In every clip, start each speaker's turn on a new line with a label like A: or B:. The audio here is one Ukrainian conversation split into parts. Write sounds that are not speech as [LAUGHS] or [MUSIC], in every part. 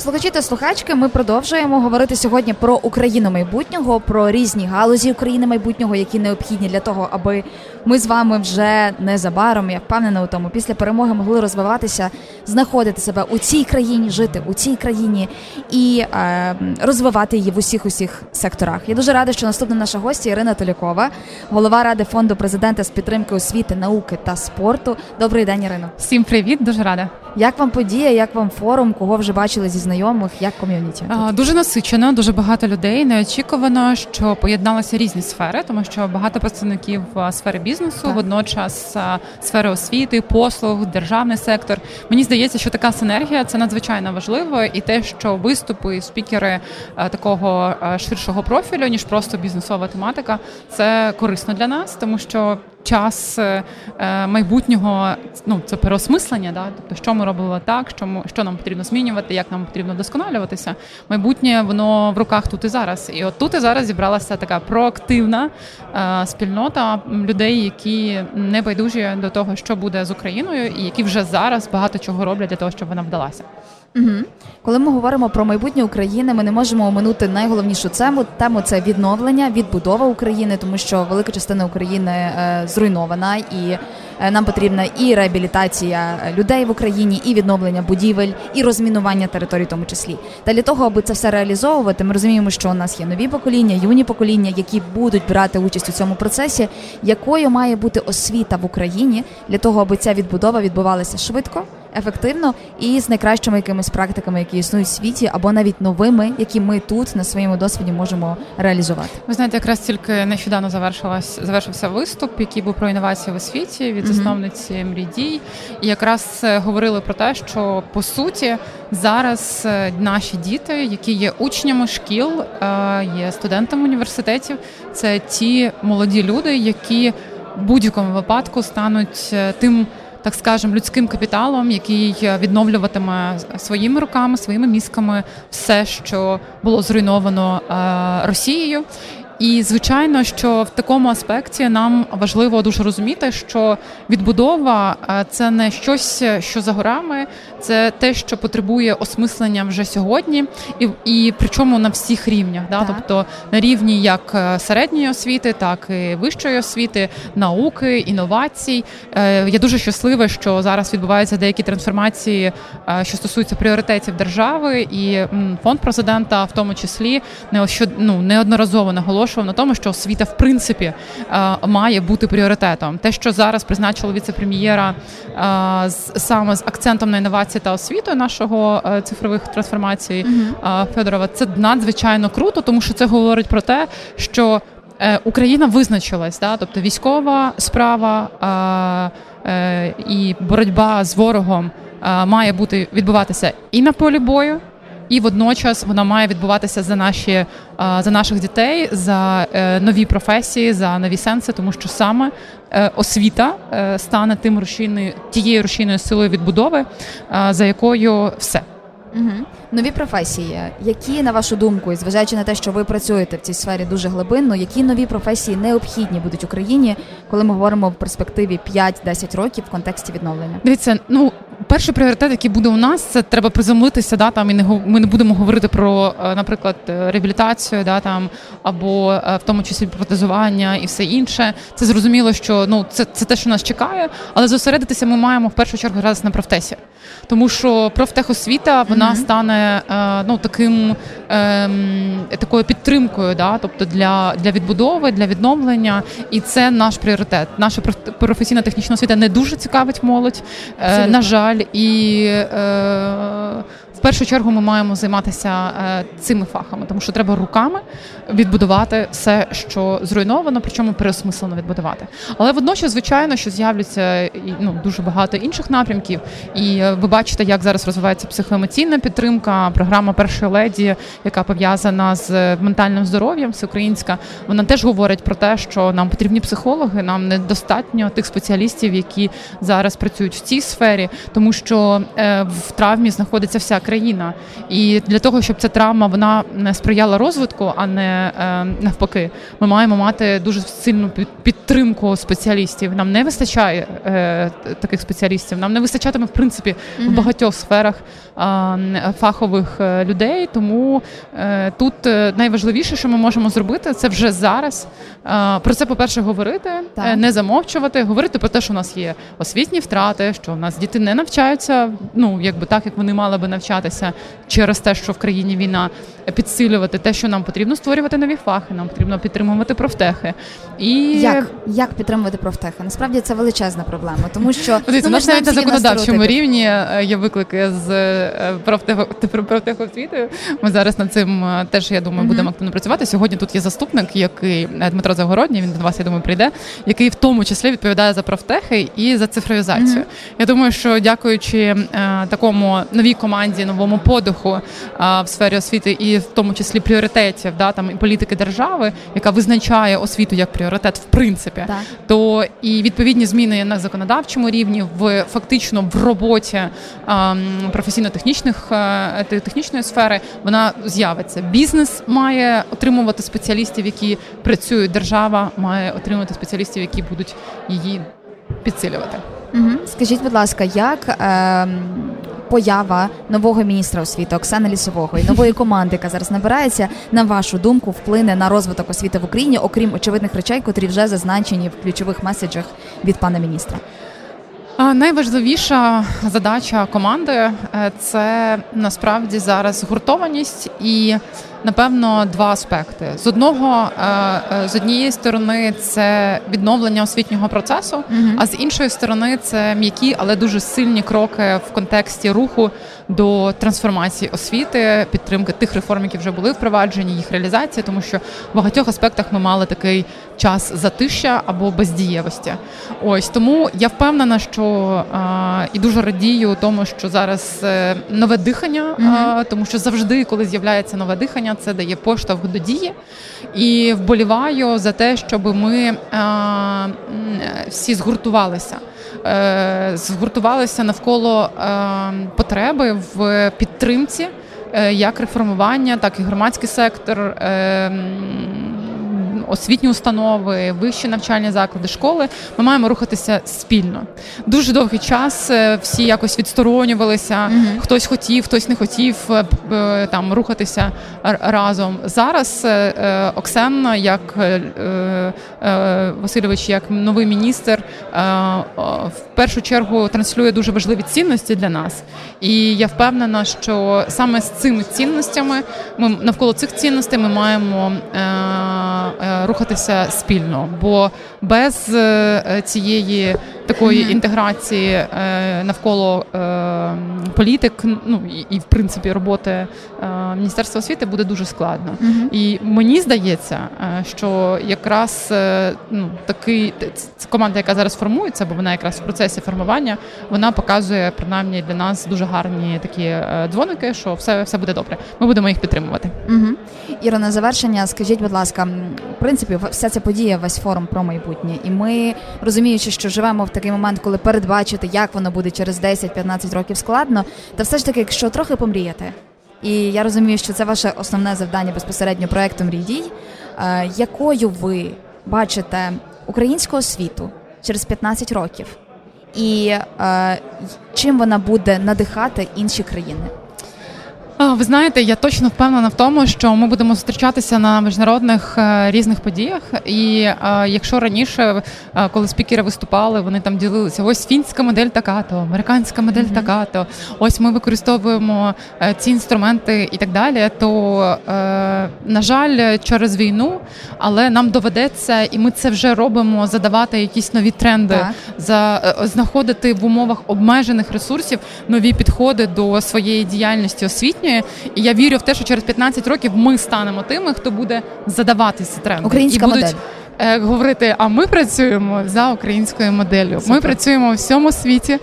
A: Слухачі та слухачки, ми продовжуємо говорити сьогодні про Україну майбутнього, про різні галузі України майбутнього, які необхідні для того, аби ми з вами вже незабаром, я впевнена у тому, після перемоги могли розвиватися, знаходити себе у цій країні, жити у цій країні і е, розвивати її в усіх усіх секторах. Я дуже рада, що наступна наша гостя Ірина Толякова, голова ради фонду президента з підтримки освіти, науки та спорту. Добрий день, Ірино.
B: Всім привіт, дуже рада.
A: Як вам подія, як вам форум, кого вже бачили зі знайомих, як ком'юніті?
B: Дуже насичено, дуже багато людей. Неочікувано, що поєдналися різні сфери, тому що багато представників сфери бізнесу, так. водночас сфери освіти, послуг, державний сектор. Мені здається, що така синергія це надзвичайно важливо, і те, що виступи спікери такого ширшого профілю, ніж просто бізнесова тематика, це корисно для нас, тому що час е, е, майбутнього ну це переосмислення, да, тобто, що ми робили так, що ми, що нам потрібно змінювати, як нам потрібно вдосконалюватися. Майбутнє воно в руках тут і зараз. І от тут і зараз зібралася така проактивна е, спільнота людей, які не байдужі до того, що буде з Україною, і які вже зараз багато чого роблять для того, щоб вона вдалася.
A: Угу. Коли ми говоримо про майбутнє України, ми не можемо оминути найголовнішу тему тему це відновлення, відбудова України, тому що велика частина України е, зруйнована, і е, нам потрібна і реабілітація людей в Україні, і відновлення будівель, і розмінування територій, в тому числі. Та для того, аби це все реалізовувати, ми розуміємо, що у нас є нові покоління, юні покоління, які будуть брати участь у цьому процесі, якою має бути освіта в Україні для того, аби ця відбудова відбувалася швидко ефективно і з найкращими якимись практиками, які існують в світі, або навіть новими, які ми тут на своєму досвіді можемо реалізувати.
B: Ви знаєте, якраз тільки нещодавно завершилась завершився виступ, який був про інновації в освіті від засновниці. Мрідій. І якраз е, говорили про те, що по суті зараз е, наші діти, які є учнями шкіл, е, є студентами університетів, це ті молоді люди, які в будь-якому випадку стануть тим так скажем, людським капіталом, який відновлюватиме своїми руками, своїми мізками все, що було зруйновано е, Росією. І звичайно, що в такому аспекті нам важливо дуже розуміти, що відбудова е, це не щось, що за горами, це те, що потребує осмислення вже сьогодні, і і причому на всіх рівнях, да, тобто на рівні як е, середньої освіти, так і вищої освіти, науки, інновацій. Е, я дуже щаслива, що зараз відбуваються деякі трансформації, що стосуються пріоритетів держави, і фонд президента, в тому числі, не ну, неодноразово наголошує наголошував на тому, що освіта в принципі е, має бути пріоритетом. Те, що зараз призначило віце-прем'єра е, саме з акцентом на інновації та освіту нашого е, цифрових трансформацій uh Федорова, це надзвичайно круто, тому що це говорить про те, що Україна визначилась, да, тобто військова справа і боротьба з ворогом має бути відбуватися і на полі бою і водночас вона має відбуватися за наші е, за наших дітей, за е, нові професії, за нові сенси, тому що саме е, освіта стане тим рушійною тією рушійною силою відбудови, за якою все.
A: Угу. Нові професії, які на вашу думку, і зважаючи на те, що ви працюєте в цій сфері дуже глибинно, які нові професії необхідні будуть Україні, коли ми говоримо в перспективі 5-10 років в контексті відновлення?
B: Дивіться, ну перший пріоритет, який буде у нас, це треба приземлитися. Да, там і не ми не будемо говорити про, е, наприклад, е, реабілітацію, да там або е, в тому числі протезування і все інше. Це зрозуміло, що ну це це те, що нас чекає, але зосередитися ми маємо в першу чергу зараз на профтесі, тому що профтехосвіта вона mm-hmm. стане ну таким ем, такою підтримкою, да, тобто для для відбудови, для відновлення, і це наш пріоритет. Наша професійна технічна освіта не дуже цікавить молодь. Е, на жаль і е, першу чергу ми маємо займатися е, цими фахами, тому що треба руками відбудувати все, що зруйновано, причому переосмислено відбудувати. Але водночас, звичайно, що з'являться ну, дуже багато інших напрямків. І е, ви бачите, як зараз розвивається психоемоційна підтримка, програма першої леді, яка пов'язана з ментальним здоров'ям, всеукраїнська. Вона теж говорить про те, що нам потрібні психологи, нам недостатньо тих спеціалістів, які зараз працюють в цій сфері, тому що е, в травмі знаходиться вся країна. І для того, щоб ця травма вона не сприяла розвитку, а не е, навпаки, ми маємо мати дуже сильну підтримку спеціалістів. Нам не вистачає е, таких спеціалістів. Нам не вистачатиме в принципі в багатьох сферах е, фахових людей. Тому е, тут найважливіше, що ми можемо зробити, це вже зараз. Е, про це, по перше, говорити, так. не замовчувати, говорити про те, що у нас є освітні втрати, що у нас діти не навчаються, ну якби так, як вони мали би навчатися через те, що в країні війна підсилювати те, що нам потрібно створювати нові фахи, нам потрібно підтримувати профтехи.
A: І як як підтримувати профтехи? Насправді це величезна проблема, тому [LAUGHS] що
B: ну, навіть на законодавчому рівні е, є виклики з е, [LAUGHS] профтехосвітою. Ми зараз над цим е, теж я думаю будемо активно працювати. Сьогодні тут є заступник, який Дмитро Загородній. Він до вас я думаю прийде, який в тому числі відповідає за профтехи і за цифровізацію. Я думаю, що дякуючи такому новій команді, новому подиху в сфері освіти і в тому числі пріоритетів, да там і політики держави, яка визначає освіту як пріоритет, в принципі, так. то і відповідні зміни на законодавчому рівні, в фактично в роботі професійно-технічних е, технічної сфери вона з'явиться. Бізнес має отримувати спеціалістів, які працюють. Держава має отримувати спеціалістів, які будуть її підсилювати.
A: Угу. Скажіть, будь ласка, як е, поява нового міністра освіти Оксани Лісового і нової команди, яка зараз набирається, на вашу думку, вплине на розвиток освіти в Україні, окрім очевидних речей, котрі вже зазначені в ключових меседжах від пана міністра?
B: Найважливіша задача команди е, це насправді зараз гуртованість і напевно два аспекти. З одного е, е, з однієї сторони це відновлення освітнього процесу, uh а з іншої сторони це м'які, але дуже сильні кроки в контексті руху до трансформації освіти, підтримки тих реформ, які вже були впроваджені, їх реалізації, тому що в багатьох аспектах ми мали такий час затища або бездієвості. Ось тому я впевнена, що а, і дуже радію тому, що зараз е, нове дихання, а, тому що завжди, коли з'являється нове дихання, це дає поштовх до дії. І вболіваю за те, щоб ми а, всі згуртувалися. Е, згуртувалися навколо е, потреби в підтримці е, як реформування, так і громадський сектор освітні установи, вищі навчальні заклади, школи, ми маємо рухатися спільно. Дуже довгий час е, всі якось відсторонювалися. mm Хтось хотів, хтось не хотів е, е, там рухатися разом. Зараз Оксен, як Васильович, як новий міністр, в першу чергу транслює дуже важливі цінності для нас. І я впевнена, що саме з цими цінностями ми навколо цих цінностей ми маємо рухатися спільно, бо без е, цієї такої інтеграції е, навколо е, політик, ну і в принципі роботи міністерства освіти буде дуже складно. І мені здається, що якраз ну такий команда, яка зараз формується, бо вона якраз в процесі формування, вона показує принаймні для нас дуже гарні такі дзвоники, що все все буде добре. Ми будемо їх підтримувати.
A: Угу. Іро, на завершення, скажіть, будь ласка, в принципі, вся ця подія, весь форум про майбутнє, і ми розуміючи, що живемо в такий момент, коли передбачити, як воно буде через 10-15 років складно, та все ж таки, якщо трохи помріяти, і я розумію, що це ваше основне завдання безпосередньо проекту «Мрій дій», е, якою ви бачите українську освіту через 15 років, і е, чим вона буде надихати інші країни?
B: Ви знаєте, я точно впевнена в тому, що ми будемо зустрічатися на міжнародних е, різних подіях. І е, якщо раніше, е, коли спікери виступали, вони там ділилися: ось фінська модель така, то американська модель mm-hmm. така, то ось ми використовуємо ці інструменти і так далі. То на жаль, через війну, але нам доведеться, і ми це вже робимо, задавати якісь нові тренди, за знаходити в умовах обмежених ресурсів нові підходи до своєї діяльності освітньої освітньої. І я вірю в те, що через 15 років ми станемо тими, хто буде задавати ці тренди.
A: Українська
B: і будуть
A: модель.
B: е, говорити, а ми працюємо за українською моделлю. Ми працюємо в всьому світі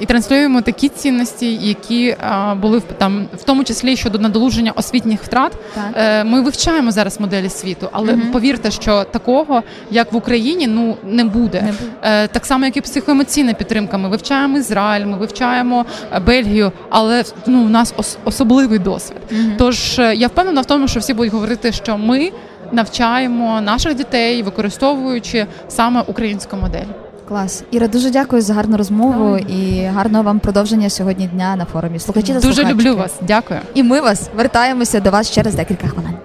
B: і транслюємо такі цінності, які е, були в там, в тому числі щодо надолуження освітніх втрат.
A: Так.
B: Е, Ми вивчаємо зараз моделі світу, але
A: Мгм.
B: повірте, що такого, як в Україні, ну не буде.
A: Не буде.
B: Е, Так само, як і психоемоційна підтримка. Ми вивчаємо Ізраїль, ми вивчаємо е, Бельгію, але ну, у нас ос- особливий досвід.
A: Мгм.
B: Тож е, я впевнена в тому, що всі будуть говорити, що ми навчаємо наших дітей, використовуючи саме українську модель.
A: Клас. Іра, дуже дякую за гарну розмову і гарного вам продовження сьогодні дня на форумі. Слухачі та
B: Дуже
A: слухачки.
B: люблю вас. Дякую.
A: І ми вас вертаємося до вас через декілька хвилин.